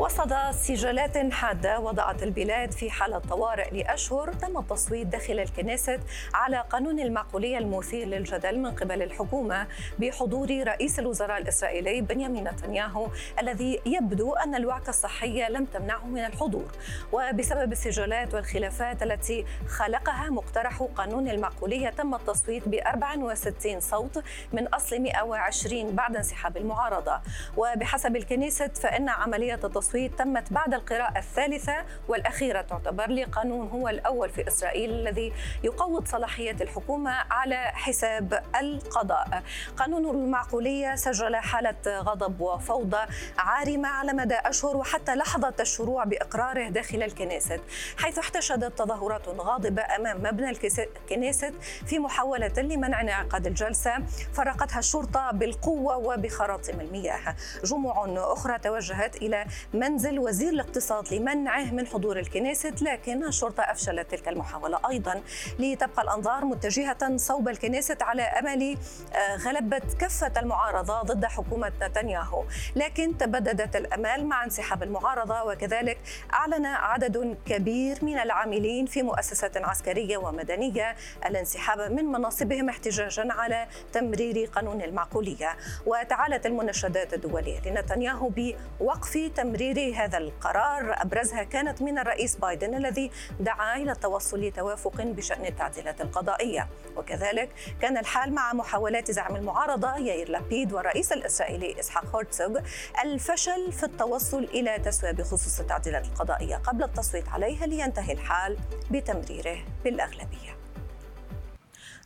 وسط سجالات حادة وضعت البلاد في حالة طوارئ لأشهر تم التصويت داخل الكنيست على قانون المعقولية المثير للجدل من قبل الحكومة بحضور رئيس الوزراء الإسرائيلي بنيامين نتنياهو الذي يبدو أن الوعكة الصحية لم تمنعه من الحضور. وبسبب السجالات والخلافات التي خلقها مقترح قانون المعقولية تم التصويت ب 64 صوت من أصل 120 بعد انسحاب المعارضة. وبحسب الكنيست فإن عملية التصويت تمت بعد القراءة الثالثة والأخيرة تعتبر لقانون هو الأول في إسرائيل الذي يقوض صلاحية الحكومة على حساب القضاء. قانون المعقولية سجل حالة غضب وفوضى عارمة على مدى أشهر وحتى لحظة الشروع بإقراره داخل الكنيست حيث احتشدت تظاهرات غاضبة أمام مبنى الكنيست في محاولة لمنع انعقاد الجلسة. فرقتها الشرطة بالقوة وبخراطيم المياه. جموع أخرى توجهت إلى منزل وزير الاقتصاد لمنعه من حضور الكنيست لكن الشرطة أفشلت تلك المحاولة أيضا لتبقى الأنظار متجهة صوب الكنيست على أمل آه، غلبة كفة المعارضة ضد حكومة نتنياهو. لكن تبددت الأمال مع انسحاب المعارضة وكذلك أعلن عدد كبير من العاملين في مؤسسات عسكرية ومدنية الانسحاب من مناصبهم احتجاجا على تمرير قانون المعقولية. وتعالت المنشدات الدولية لنتنياهو بوقف تمرير تمرير هذا القرار أبرزها كانت من الرئيس بايدن الذي دعا إلى التوصل لتوافق بشأن التعديلات القضائية. وكذلك كان الحال مع محاولات زعم المعارضة ياير لابيد والرئيس الإسرائيلي إسحاق هورتسوغ الفشل في التوصل إلى تسوية بخصوص التعديلات القضائية قبل التصويت عليها لينتهي الحال بتمريره بالأغلبية.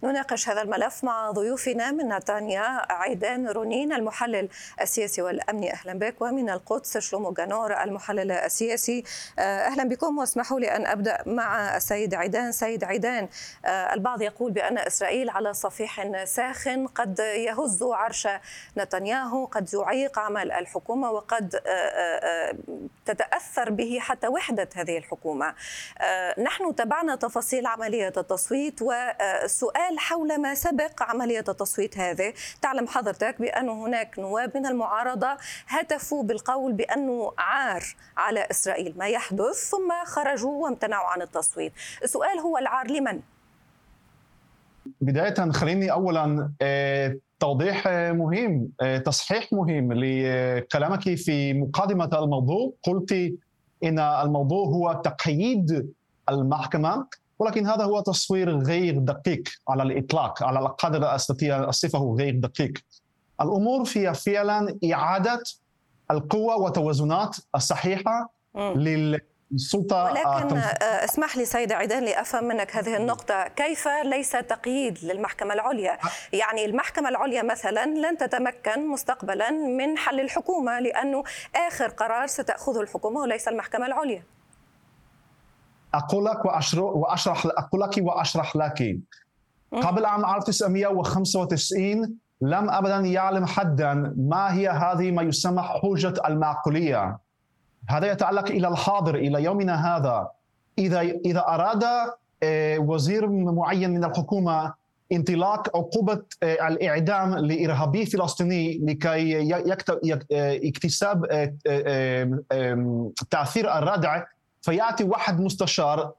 نناقش هذا الملف مع ضيوفنا من نتانيا عيدان رونين المحلل السياسي والامني أهلا بك. ومن القدس شلومو جانور المحلل السياسي. آه، أهلا بكم. واسمحوا لي أن أبدأ مع السيد عيدان. سيد عيدان آه، البعض يقول بأن إسرائيل على صفيح ساخن قد يهز عرش نتنياهو قد يعيق عمل الحكومة وقد آه، تتأثر به حتى وحدة هذه الحكومة. نحن تابعنا تفاصيل عملية التصويت والسؤال السؤال حول ما سبق عملية التصويت هذه. تعلم حضرتك بأن هناك نواب من المعارضة هتفوا بالقول بأنه عار على إسرائيل ما يحدث ثم خرجوا وامتنعوا عن التصويت. السؤال هو العار لمن؟ بداية خليني أولا آه، توضيح آه، مهم آه، تصحيح مهم لكلامك في مقدمة الموضوع. قلت إن الموضوع هو تقييد المحكمة ولكن هذا هو تصوير غير دقيق على الإطلاق على القدر استطيع أصفه غير دقيق. الأمور فيها فعلا إعادة القوة والتوازنات الصحيحة لل السلطة ولكن آه، اسمح لي سيدة عيدان لأفهم منك هذه النقطة. كيف ليس تقييد للمحكمة العليا؟ يعني المحكمة العليا مثلا لن تتمكن مستقبلا من حل الحكومة لأنه آخر قرار ستأخذه الحكومة وليس المحكمة العليا. أقول لك وأشرح أقول لك وأشرح لك. قبل عام 1995 لم ابدا يعلم حدا ما هي هذه ما يسمى حجة المعقولية. هذا يتعلق إلى الحاضر إلى يومنا هذا. اذا إذا أراد آه، وزير معين من الحكومة انطلاق عقوبه آه، الإعدام لإرهابي فلسطيني لكي اكتساب آه، تأثير الردع فيأتي واحد مستشار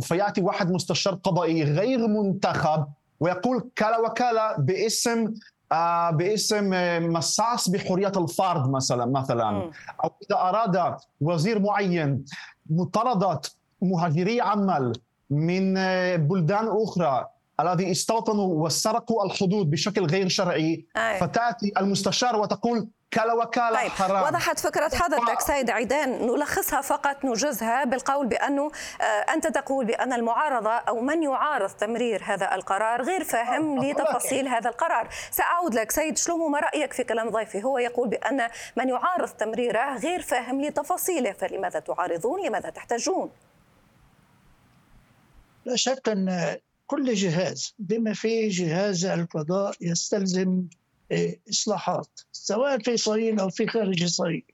فيأتي واحد مستشار قضائي غير منتخب ويقول كلا وكلا باسم آه باسم مصاص بحرية الفرد مثلا مثلا أو إذا أراد وزير معين مطارده مهاجري عمل من بلدان أخرى الذي استوطنوا وسرقوا الحدود بشكل غير شرعي أي. فتأتي المستشار وتقول كلا وكالة طيب. حرام. وضحت فكرة حضرتك سيد عيدان نلخصها فقط نوجزها بالقول بأنه آه، أنت تقول بأن المعارضة أو من يعارض تمرير هذا القرار غير فاهم لتفاصيل هذا القرار. سأعود لك سيد شلومو ما رأيك في كلام ضيفي؟ هو يقول بأن من يعارض تمريره غير فاهم لتفاصيله فلماذا تعارضون؟ لماذا تحتاجون لا شك أن كل جهاز بما فيه جهاز القضاء يستلزم إصلاحات سواء في إسرائيل أو في خارج إسرائيل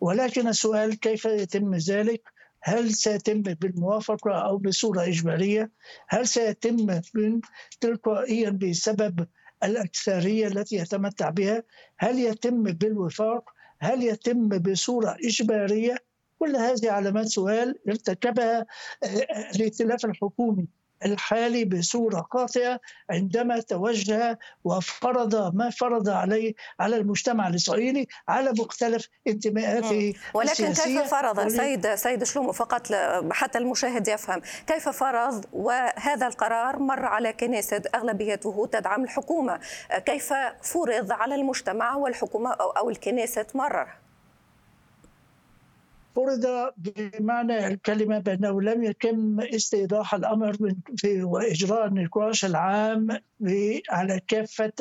ولكن السؤال كيف يتم ذلك؟ هل سيتم بالموافقة أو بصورة إجبارية؟ هل سيتم تلقائيا بسبب الأكثرية التي يتمتع بها؟ هل يتم بالوفاق؟ هل يتم بصورة إجبارية؟ كل هذه علامات سؤال ارتكبها الائتلاف الحكومي. الحالي بصورة قاطعة عندما توجه وفرض ما فرض عليه على المجتمع الإسرائيلي على مختلف انتماءاته ولكن كيف فرض؟ ولي... سيد سيد شلومو فقط حتى المشاهد يفهم. كيف فرض؟ وهذا القرار مر على كنيسة أغلبيته تدعم الحكومة. كيف فرض على المجتمع والحكومة أو الكنيسة مرر فرض بمعنى الكلمة بأنه لم يتم استيضاح الأمر في وإجراء النقاش العام على كافة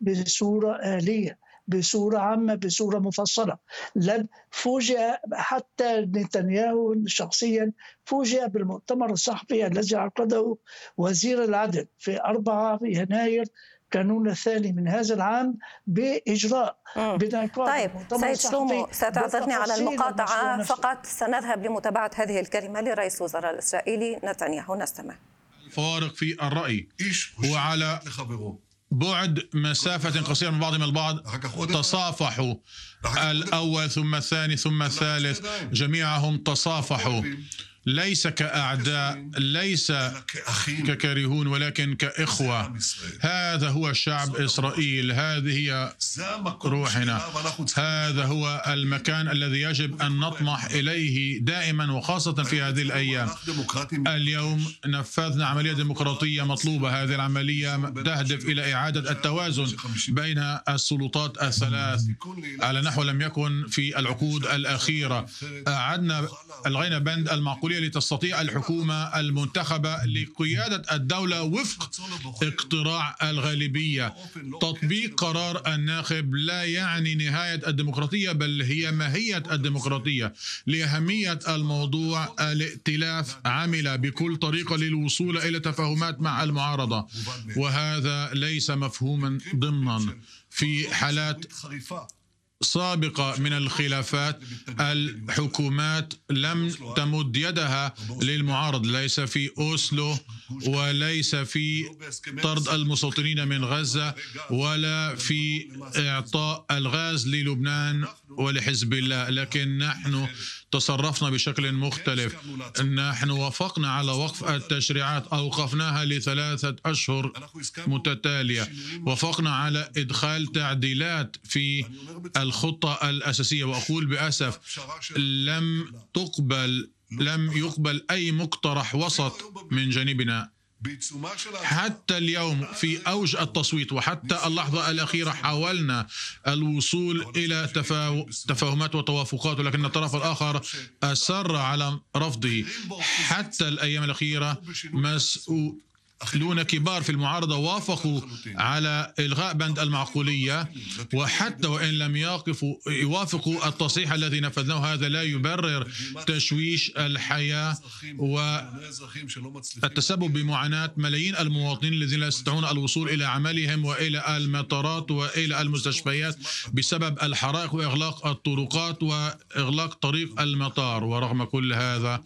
بصورة آلية بصورة عامة بصورة مفصلة. لم فوجئ حتى نتنياهو شخصيا فوجئ بالمؤتمر الصحفي الذي عقده وزير العدل في 4 يناير كانون الثاني من هذا العام بإجراء طيب سيد شلومو ستعذرني على المقاطعة فقط. سنذهب لمتابعة هذه الكلمة لرئيس الوزراء الإسرائيلي نتنياهو. نستمع. الفوارق في الرأي هو على بعد مسافة قصيرة من بعضهم البعض تصافحوا الأول ثم الثاني ثم الثالث جميعهم تصافحوا. ليس كأعداء ليس ككارهون ولكن كإخوة. هذا هو شعب إسرائيل. هذه هي روحنا. هذا هو المكان الذي يجب أن نطمح إليه دائما وخاصة في هذه الأيام. اليوم نفذنا عملية ديمقراطية مطلوبة. هذه العملية تهدف إلى إعادة التوازن بين السلطات الثلاث. على نحو لم يكن في العقود الأخيرة. أعدنا ألغينا بند المعقول الجمهورية لتستطيع الحكومة المنتخبة لقيادة الدولة وفق اقتراع الغالبية. تطبيق قرار الناخب لا يعني نهاية الديمقراطية بل هي ماهية الديمقراطية لأهمية الموضوع. الائتلاف عمل بكل طريقة للوصول إلى تفاهمات مع المعارضة وهذا ليس مفهوما ضمنا. في حالات سابقة من الخلافات الحكومات لم تمد يدها للمعارض. ليس في أوسلو وليس في طرد المستوطنين من غزة ولا في إعطاء الغاز للبنان ولحزب الله. لكن نحن تصرفنا بشكل مختلف. نحن وافقنا على وقف التشريعات. أوقفناها لثلاثة أشهر متتالية. وافقنا على إدخال تعديلات في الخطة الأساسية. وأقول بأسف لم تقبل لم يقبل أي مقترح وسط من جانبنا. حتى اليوم في أوج التصويت وحتى اللحظة الأخيرة حاولنا الوصول إلى تفاهمات وتوافقات ولكن الطرف الآخر أصر على رفضه. حتى الأيام الأخيرة مسؤول لون كبار في المعارضة وافقوا على إلغاء بند المعقولية وحتى وإن لم يقفوا يوافقوا التصحيح الذي نفذناه هذا لا يبرر تشويش الحياة والتسبب بمعاناة ملايين المواطنين الذين لا يستطيعون الوصول إلى عملهم وإلى المطارات وإلى المستشفيات بسبب الحرائق وإغلاق الطرقات وإغلاق طريق المطار. ورغم كل هذا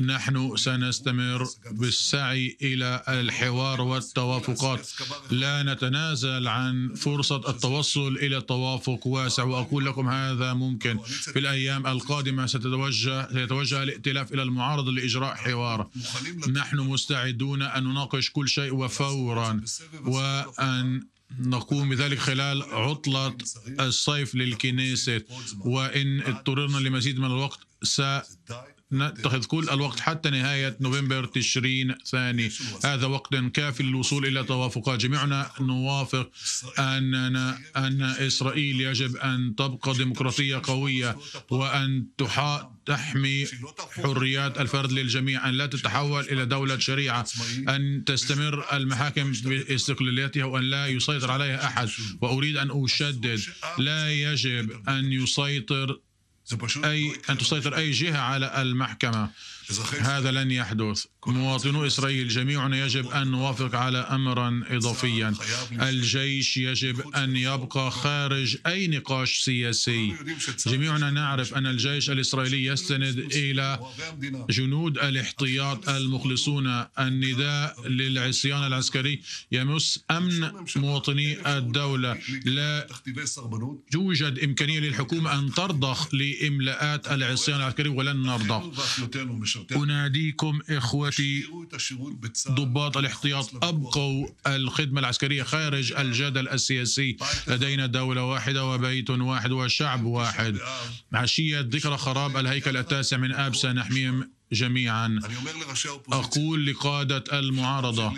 نحن سنستمر بالسعي إلى الحوار والتوافقات. لا نتنازل عن فرصة التوصل إلى توافق واسع وأقول لكم هذا ممكن في الأيام القادمة. ستتوجه سيتوجه الائتلاف إلى المعارضة لإجراء حوار. نحن مستعدون أن نناقش كل شيء وفورا وأن نقوم بذلك خلال عطلة الصيف للكنيسة. وإن اضطررنا لمزيد من الوقت س نتخذ كل الوقت حتى نهاية نوفمبر تشرين ثاني. هذا وقت كافي للوصول إلى توافقات جميعنا نوافق أننا أن إسرائيل يجب أن تبقى ديمقراطية قوية وأن تحمي حريات الفرد للجميع أن لا تتحول إلى دولة شريعة أن تستمر المحاكم باستقلاليتها وأن لا يسيطر عليها أحد. وأريد أن أشدد لا يجب أن يسيطر أي أن تسيطر أي جهة على المحكمة. هذا لن يحدث. مواطنو إسرائيل جميعنا يجب أن نوافق على أمرا إضافيا. الجيش يجب أن يبقى خارج أي نقاش سياسي. جميعنا نعرف أن الجيش الإسرائيلي يستند إلى جنود الاحتياط المخلصون النداء للعصيان العسكري. يمس أمن مواطني الدولة. لا يوجد إمكانية للحكومة أن ترضخ لإملاءات العصيان العسكري ولن نرضخ. أناديكم إخوتي ضباط الاحتياط. أبقوا الخدمة العسكرية. خارج الجدل السياسي. لدينا دولة واحدة وبيت واحد وشعب واحد. عشية ذكرى خراب الهيكل التاسع من آب سنحميهم جميعا. أقول لقادة المعارضة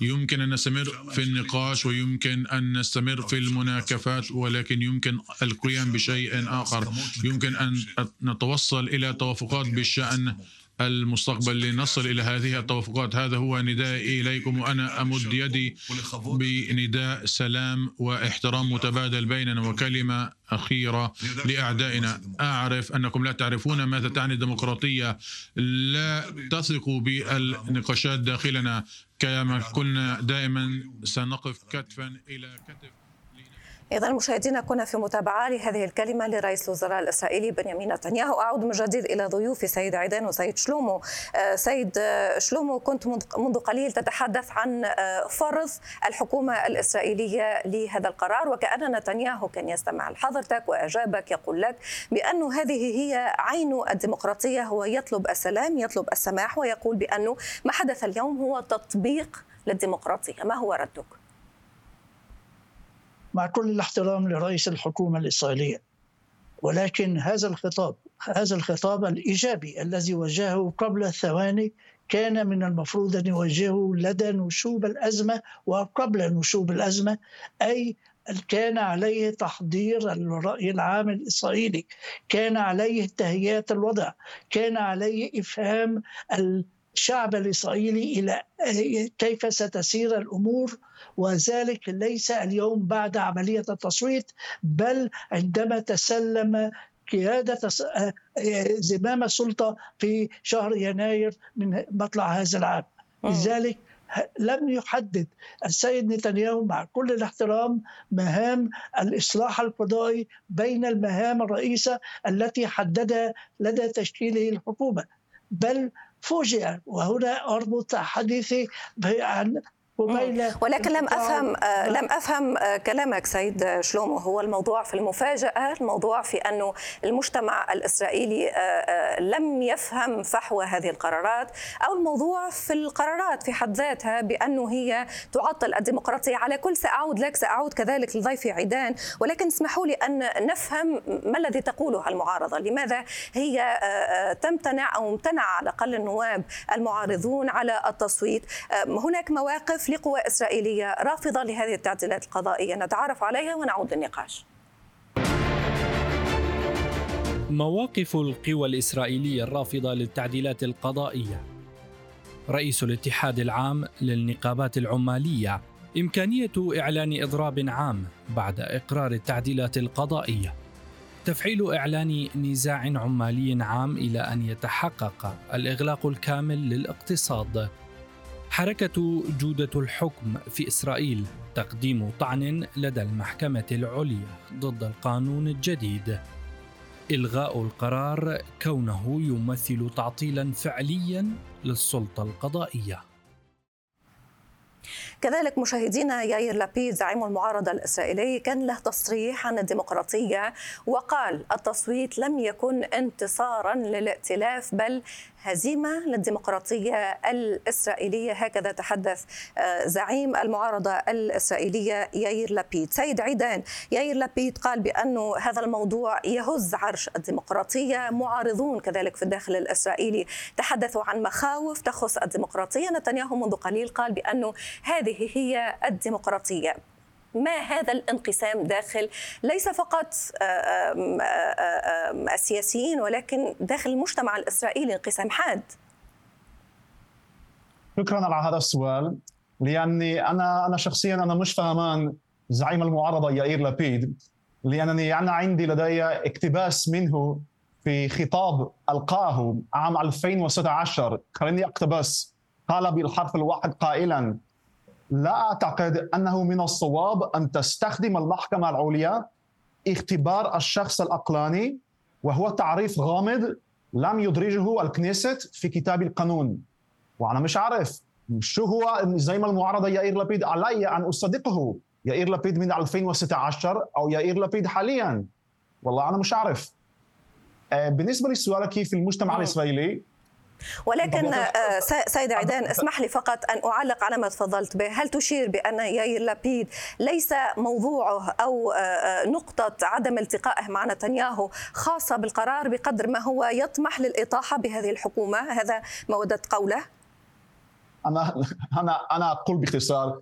يمكن أن نستمر في النقاش ويمكن أن نستمر في المناكفات ولكن يمكن القيام بشيء آخر. يمكن أن نتوصل إلى توافقات بالشأن. المستقبل لنصل إلى هذه التوافقات. هذا هو ندائي إليكم وأنا أمد يدي بنداء سلام واحترام متبادل بيننا وكلمة أخيرة لأعدائنا. أعرف أنكم لا تعرفون ماذا تعني الديمقراطية. لا تثقوا بالنقاشات داخلنا. كما قلنا دائما سنقف كتفا إلى كتف إذا مشاهدينا كنا في متابعة لهذه الكلمة لرئيس الوزراء الإسرائيلي بنيامين نتنياهو. أعود من جديد إلى ضيوفي سيد عيدان وسيد شلومو. آه، سيد آه، شلومو كنت منذ قليل تتحدث عن آه، فرض الحكومة الإسرائيلية لهذا القرار. وكأن نتنياهو كان يستمع لحضرتك وأجابك يقول لك بأن هذه هي عين الديمقراطية هو يطلب السلام يطلب السماح ويقول بأنه ما حدث اليوم هو تطبيق للديمقراطية. ما هو ردك؟ مع كل الاحترام لرئيس الحكومة الإسرائيلية. ولكن هذا الخطاب هذا الخطاب الإيجابي الذي وجهه قبل ثواني كان من المفروض أن يوجهه لدى نشوب الأزمة وقبل نشوب الأزمة أي كان عليه تحضير الرأي العام الإسرائيلي كان عليه تهيئة الوضع كان عليه إفهام الشعب الإسرائيلي إلى كيف ستسير الأمور وذلك ليس اليوم بعد عملية التصويت بل عندما تسلم قيادة آه، زمام السلطة في شهر يناير من مطلع هذا العام. لذلك لم يحدد السيد نتنياهو مع كل الاحترام مهام الإصلاح القضائي بين المهام الرئيسة التي حددها لدى تشكيله الحكومة بل فوجئ. وهنا أربط حديثي ولكن لم أفهم آه، لم أفهم آه، كلامك سيد شلومو. هو الموضوع في المفاجأة الموضوع في انه المجتمع الإسرائيلي آه، لم يفهم فحوى هذه القرارات أو الموضوع في القرارات في حد ذاتها بأنه هي تعطل الديمقراطية. على كل سأعود لك سأعود كذلك لضيفي عيدان. ولكن اسمحوا لي أن نفهم ما الذي تقوله المعارضة. لماذا هي تمتنع أو امتنع على الأقل النواب المعارضون على التصويت؟ هناك مواقف لقوى إسرائيلية رافضة لهذه التعديلات القضائية. نتعرف عليها ونعود للنقاش. مواقف القوى الإسرائيلية الرافضة للتعديلات القضائية. رئيس الاتحاد العام للنقابات العمالية. إمكانية إعلان إضراب عام بعد إقرار التعديلات القضائية. تفعيل إعلان نزاع عمالي عام إلى أن يتحقق الإغلاق الكامل للاقتصاد. حركة جودة الحكم في إسرائيل تقديم طعن لدى المحكمة العليا ضد القانون الجديد. إلغاء القرار كونه يمثل تعطيلا فعليا للسلطة القضائية. كذلك مشاهدينا ياير لابيد زعيم المعارضة الإسرائيلي كان له تصريح عن الديمقراطية وقال التصويت لم يكن انتصارا للائتلاف بل هزيمة للديمقراطية الإسرائيلية. هكذا تحدث آه، زعيم المعارضة الإسرائيلية ياير لابيد. سيد عيدان ياير لابيد قال بأن هذا الموضوع يهز عرش الديمقراطية. معارضون كذلك في الداخل الإسرائيلي تحدثوا عن مخاوف تخص الديمقراطية. نتنياهو منذ قليل قال بأنه هذه هي الديمقراطية. ما هذا الانقسام داخل؟ ليس فقط آه، آه، آه، السياسيين ولكن داخل المجتمع الإسرائيلي انقسام حاد. شكرا على هذا السؤال لأني أنا أنا شخصيا أنا مش فهمان زعيم المعارضة يائير لبيد لأنني أنا عندي لدي اقتباس منه في خطاب ألقاه عام 2016 خليني أقتبس قال بالحرف الواحد قائلا لا أعتقد أنه من الصواب أن تستخدم المحكمة العليا اختبار الشخص الأقلاني وهو تعريف غامض لم يدرجه الكنيست في كتاب القانون. وأنا مش عارف شو هو زي ما المعارضة يائير لبيد علي أن أصدقه. يائير لبيد من 2016 أو يائير لبيد حاليا. والله أنا مش عارف. آه، بالنسبة لسؤالك في المجتمع الإسرائيلي ولكن آه، سيد عيدان اسمح لي فقط أن أعلق على ما تفضلت به، هل تشير بأن ياير لابيد ليس موضوعه أو آه، نقطة عدم التقائه مع نتنياهو خاصة بالقرار بقدر ما هو يطمح للإطاحة بهذه الحكومة، هذا ما ودت قوله؟ أنا أنا أنا أقول باختصار.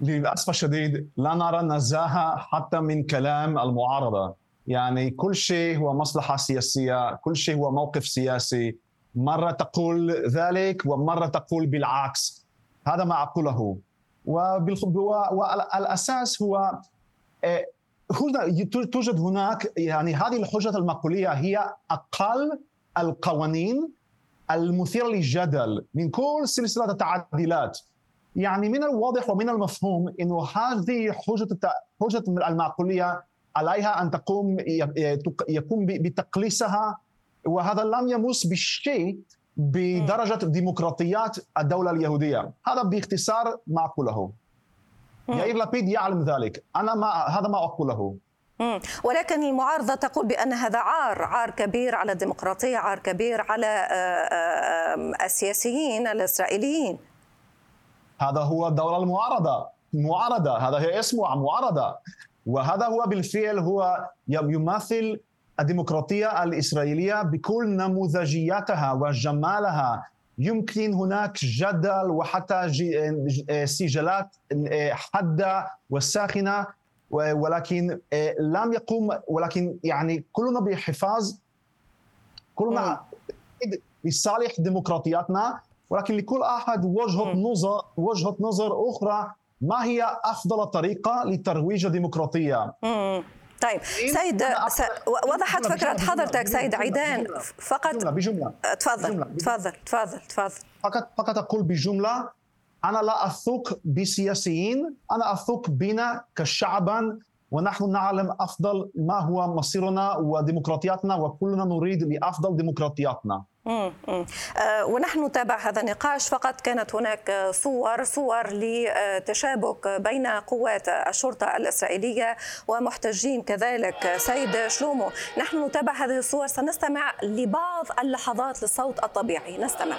للأسف الشديد لا نرى نزاهة حتى من كلام المعارضة. يعني كل شيء هو مصلحة سياسية كل شيء هو موقف سياسي. مرة تقول ذلك ومرة تقول بالعكس. هذا ما أقوله. والأساس هو آه، توجد هناك يعني هذه الحجة المقولية هي أقل القوانين المثيرة للجدل من كل سلسلة التعديلات. يعني من الواضح ومن المفهوم إنه هذه حجه حجه المعقوليه عليها أن تقوم يقوم بتقليصها وهذا لم يمس بالشيء بدرجة ديمقراطيات الدولة اليهودية. هذا باختصار ما أقوله. يائير لبيد يعلم ذلك. أنا ما هذا ما أقوله. ولكن المعارضة تقول بأن هذا عار عار كبير على الديمقراطية عار كبير على آه، آه، السياسيين الإسرائيليين. هذا هو الدولة المعارضة. معارضة. هذا هي اسمه معارضة. وهذا هو بالفعل هو يمثل الديمقراطية الإسرائيلية بكل نموذجياتها وجمالها. يمكن هناك جدل وحتى سجلات حادة وساخنة ولكن لم يقوم ولكن يعني كلنا بحفاظ كلنا لصالح ديمقراطياتنا. ولكن لكل أحد وجهة نظر وجهة نظر أخرى ما هي أفضل طريقة لترويج الديمقراطيه طيب سيد س... وضحت فكرة حضرتك سيد عيدان فقط بجملة بجملة. تفضل تفضل تفضل تفضل. فقط فقط أقول بجملة أنا لا أثق بسياسيين أنا أثق بنا كشعبا ونحن نعلم أفضل ما هو مصيرنا وديمقراطياتنا وكلنا نريد لأفضل ديمقراطياتنا. ونحن نتابع هذا النقاش. فقط كانت هناك صور صور لتشابك بين قوات الشرطة الإسرائيلية ومحتجين كذلك. سيد شلومو نحن نتابع هذه الصور. سنستمع لبعض اللحظات للصوت الطبيعي. نستمع.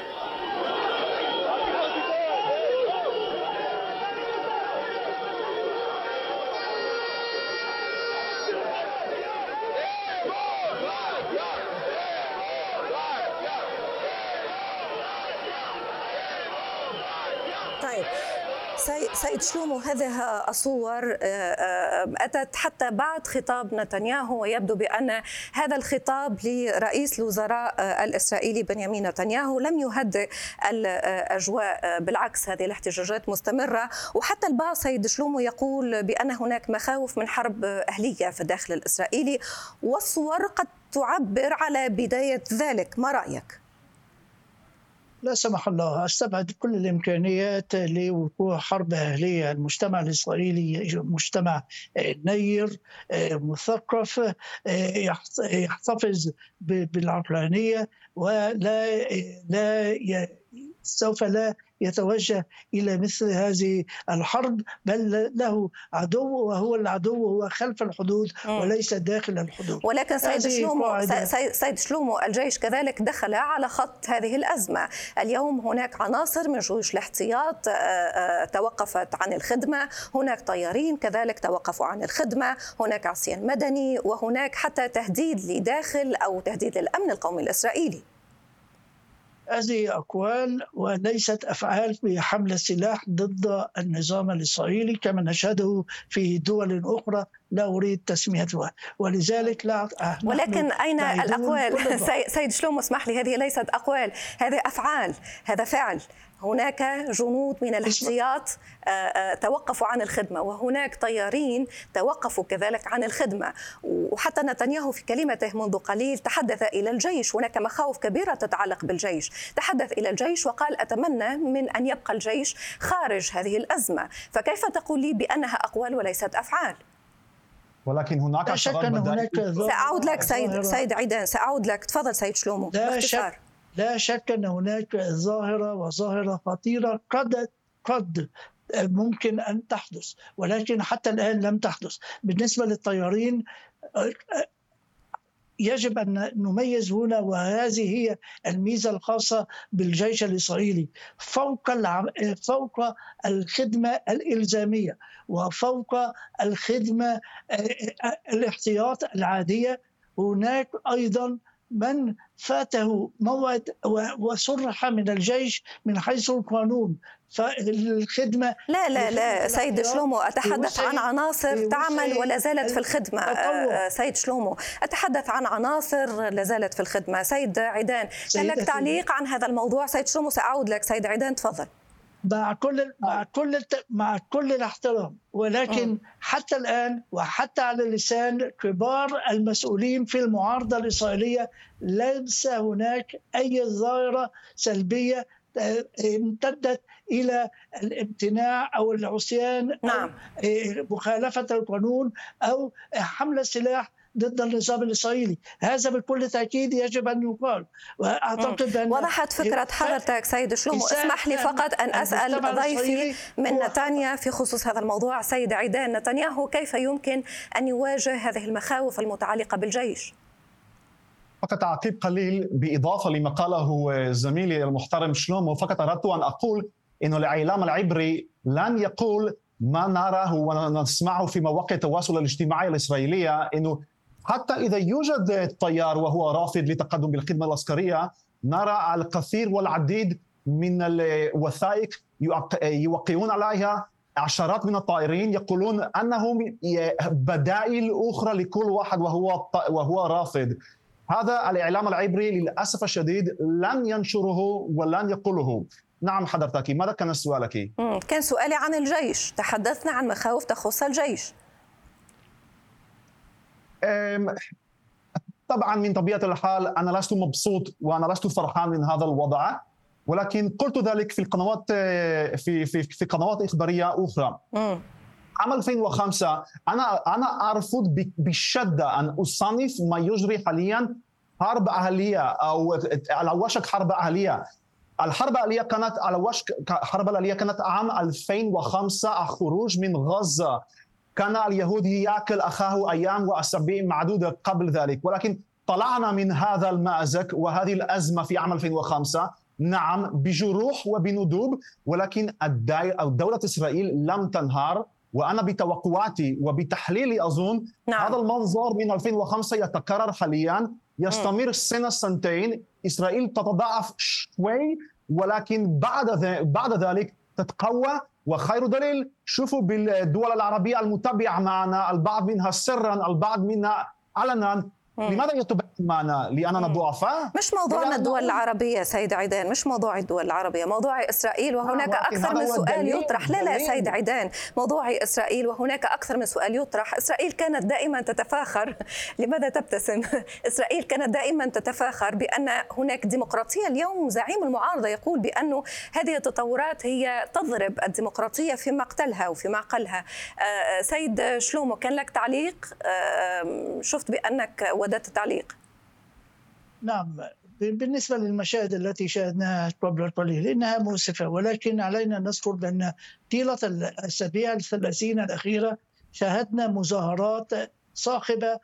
سيد شلومو هذه الصور آه، آه، أتت حتى بعد خطاب نتنياهو ويبدو بأن هذا الخطاب لرئيس الوزراء آه، الإسرائيلي بنيامين نتنياهو لم يهدئ الأجواء بالعكس هذه الاحتجاجات مستمرة. وحتى البعض سيد شلومو يقول بأن هناك مخاوف من حرب أهلية في الداخل الإسرائيلي والصور قد تعبر على بداية ذلك. ما رأيك؟ لا سمح الله أستبعد كل الإمكانيات لوقوع حرب أهلية، المجتمع الإسرائيلي مجتمع نير مثقف يحتفظ بالعقلانية ولا لا سوف لا يتوجه إلى مثل هذه الحرب بل له عدو وهو العدو هو خلف الحدود وليس داخل الحدود. ولكن سيد شلومو سيد شلومو الجيش كذلك دخل على خط هذه الأزمة. اليوم هناك عناصر من جيوش الاحتياط آه، آه، توقفت عن الخدمة. هناك طيارين كذلك توقفوا عن الخدمة. هناك عصيان مدني وهناك حتى تهديد لداخل أو تهديد للأمن القومي الإسرائيلي. هذه أقوال وليست أفعال في حمل السلاح ضد النظام الإسرائيلي كما نشهده في دول أخرى. لا أريد تسميتها. ولذلك لا ولكن أين الأقوال؟ سيد شلوم اسمح لي هذه ليست أقوال هذه أفعال هذا فعل. هناك جنود من الاحتياط آه، آه، توقفوا عن الخدمة وهناك طيارين توقفوا كذلك عن الخدمة. وحتى نتنياهو في كلمته منذ قليل تحدث إلى الجيش. هناك مخاوف كبيرة تتعلق بالجيش. تحدث إلى الجيش وقال أتمنى من أن يبقى الجيش خارج هذه الأزمة. فكيف تقول لي بأنها أقوال وليست أفعال؟ ولكن هناك شك أن هناك سأعود لك سيد سيد عيدان سأعود لك. تفضل سيد شلومو لا شك لا شك أن هناك ظاهرة وظاهرة خطيرة قد قد ممكن أن تحدث ولكن حتى الآن لم تحدث. بالنسبة للطيارين يجب أن نميز هنا وهذه هي الميزة الخاصة بالجيش الإسرائيلي. فوق فوق الخدمة الإلزامية وفوق الخدمة الاحتياط العادية هناك أيضا من فاته موعد وصرح من الجيش من حيث القانون. فالخدمة لا لا لا سيد شلومو أتحدث عن عناصر تعمل ولا زالت في الخدمة. آه، سيد شلومو أتحدث عن عناصر لا زالت في الخدمة. سيد عيدان كان لك تعليق عن هذا الموضوع. سيد شلومو سأعود لك. سيد عيدان تفضل. مع كل مع كل مع كل الاحترام. ولكن حتى الآن وحتى على لسان كبار المسؤولين في المعارضة الإسرائيلية ليس هناك أي ظاهرة سلبية آه، امتدت إلى الامتناع أو العصيان نعم. أو مخالفة القانون أو حمل السلاح ضد النظام الإسرائيلي، هذا بكل تأكيد يجب أن يقال، وأعتقد أن وضحت فكرة حضرتك سيد شلومو، اسمح لي فقط أن أسأل ضيفي من نتانيا في خصوص هذا الموضوع، سيد عيدان نتنياهو كيف يمكن أن يواجه هذه المخاوف المتعلقة بالجيش؟ فقط تعقيب قليل بإضافة لما قاله زميلي المحترم شلومو. فقط أردت أن أقول إنه الإعلام العبري لن يقول ما نراه ونسمعه في مواقع التواصل الاجتماعي الإسرائيلية إنه حتى إذا يوجد طيار وهو رافض للتقدم بالخدمة العسكرية نرى الكثير والعديد من الوثائق يوقعون عليها. عشرات من الطائرين يقولون أنهم بدائل أخرى لكل واحد وهو وهو رافض. هذا الإعلام العبري للأسف الشديد لن ينشره ولن يقوله. نعم حضرتك ماذا كان سؤالك؟ كان سؤالي عن الجيش. تحدثنا عن مخاوف تخص الجيش. طبعا من طبيعة الحال أنا لست مبسوط وأنا لست فرحان من هذا الوضع ولكن قلت ذلك في القنوات في في في قنوات إخبارية أخرى. عام 2005 أنا أنا ارفض بشدة أن أصنف ما يجري حاليا حرب أهلية أو على وشك حرب أهلية. الحرب الأهلية كانت على وشك حرب الأهلية كانت عام 2005 الخروج من غزة. كان اليهودي ياكل أخاه أيام وأسابيع معدودة قبل ذلك. ولكن طلعنا من هذا المأزق وهذه الأزمة في عام 2005 نعم بجروح وبندوب ولكن الدولة إسرائيل لم تنهار وأنا بتوقعاتي وبتحليلي أظن نعم. هذا المنظر من 2005 يتكرر حاليا. يستمر سنة سنتين. إسرائيل تتضاعف شوي ولكن بعد بعد ذلك تتقوى. وخير دليل شوفوا بالدول العربية المتابعة معنا البعض منها سرا البعض منها علنا. لماذا يتبع معنا؟ لأننا ضعفاء؟ مش موضوعنا الدول العربية سيد عيدان مش موضوع الدول العربية موضوع إسرائيل وهناك آه أكثر من سؤال يطرح. لا لا سيد عيدان موضوع إسرائيل وهناك أكثر من سؤال يطرح. إسرائيل كانت دائما تتفاخر. لماذا تبتسم؟ إسرائيل كانت دائما تتفاخر بأن هناك ديمقراطية. اليوم زعيم المعارضة يقول بأن هذه التطورات هي تضرب الديمقراطية في مقتلها وفي معقلها. آه سيد شلومو كان لك تعليق؟ آه شفت بأنك وددت تعليق نعم بالنسبة للمشاهد التي شاهدناها قبل القليل إنها مؤسفة ولكن علينا أن نذكر بأن طيلة الأسابيع الثلاثين الأخيرة شاهدنا مظاهرات صاخبة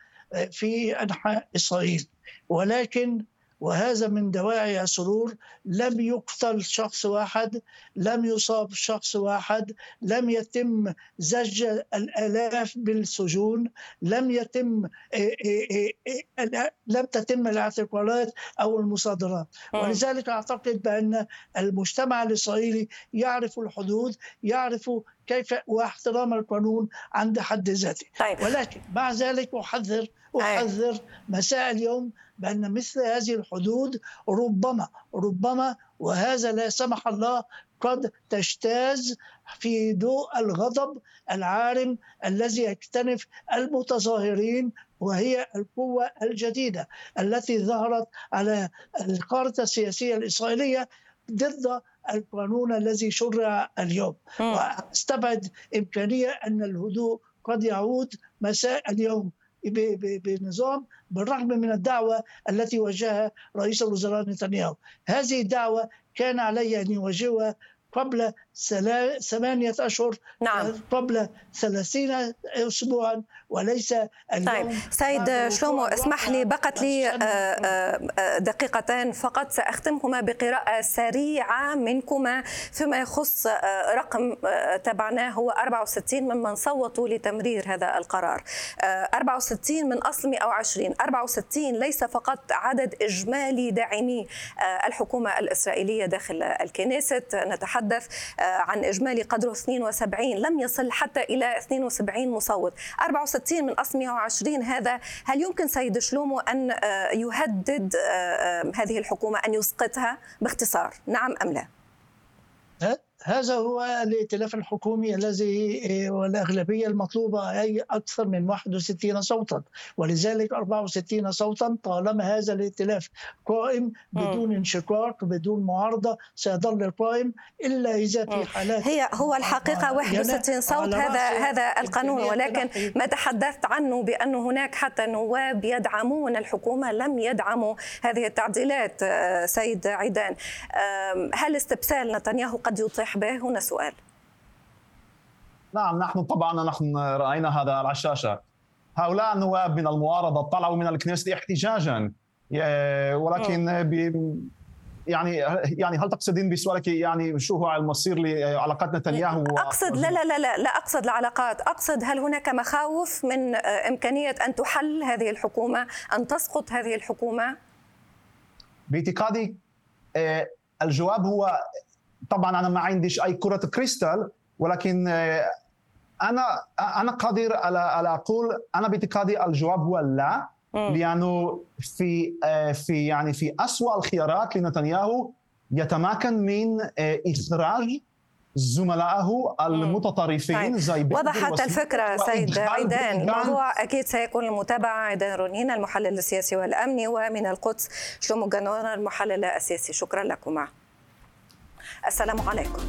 في أنحاء إسرائيل. ولكن وهذا من دواعي السرور. لم يقتل شخص واحد لم يصاب شخص واحد لم يتم زج الآلاف بالسجون لم يتم إيه، إيه، إيه، لم تتم الاعتقالات أو المصادرات. ولذلك أعتقد بأن المجتمع الإسرائيلي يعرف الحدود يعرف كيف واحترام القانون عند حد ذاته. طيب. ولكن مع ذلك أحذر أحذر مساء اليوم بأن مثل هذه الحدود ربما ربما وهذا لا سمح الله قد تجتاز في ضوء الغضب العارم الذي يكتنف المتظاهرين وهي القوة الجديدة التي ظهرت على القارة السياسية الإسرائيلية ضد القانون الذي شرع اليوم. واستبعد إمكانية أن الهدوء قد يعود مساء اليوم. بنظام بالرغم من الدعوة التي وجهها رئيس الوزراء نتنياهو. هذه الدعوة كان عليه أن يواجهها قبل ثمانية أشهر نعم. قبل ثلاثين أسبوعا وليس اليوم. طيب سيد شلومو اسمح لي بقت لي آه، آه، آه، دقيقتان فقط. سأختمهما بقراءة سريعة منكما فيما يخص رقم تبعناه هو 64 ممن صوتوا لتمرير هذا القرار. 64 من أصل 120 64 ليس فقط عدد إجمالي داعمي الحكومة الإسرائيلية داخل الكنيست. نتحدث عن إجمالي قدره 72 لم يصل حتى إلى 72 مصوت. 64 من أصل 120 هذا. هل يمكن سيد شلومو أن آه، يهدد آه، آه، هذه الحكومة أن يسقطها؟ باختصار نعم أم لا؟ هذا هو الائتلاف الحكومي الذي آه، والأغلبية المطلوبة أي أكثر من 61 صوتا. ولذلك 64 صوتا طالما هذا الائتلاف قائم بدون انشقاق بدون معارضة سيظل قائم إلا إذا في حالات هي هو الحقيقة 61 صوت هذا هذا القانون. ولكن ما تحدثت عنه بأن هناك حتى نواب يدعمون الحكومة لم يدعموا هذه التعديلات آه، سيد عيدان. هل استبسال نتنياهو قد يطيح؟ به هنا سؤال. نعم نحن طبعا نحن رأينا هذا على الشاشة. هؤلاء النواب من المعارضه طلعوا من الكنيست احتجاجا. ولكن يعني يعني هل تقصدين بسؤالك؟ يعني شو هو المصير لعلاقات نتنياهو اقصد لا لا لا لا أقصد العلاقات. أقصد هل هناك مخاوف من إمكانية أن تحل هذه الحكومة أن تسقط هذه الحكومة؟ بإعتقادي آه، الجواب هو طبعا أنا ما عنديش أي كرة كريستال ولكن آه، أنا أنا قادر على على أقول أنا باعتقادي الجواب هو لا. لأنه في آه، في يعني في اسوء الخيارات لنتنياهو يتمكن من آه، إخراج زملائه المتطرفين طيب. زي وضحت الفكرة سيد عيدان. الموضوع أكيد سيكون المتابعة عيدان رونين المحلل السياسي والأمني ومن القدس شلومو جانون المحلل السياسي. شكرا لكما. السلام عليكم.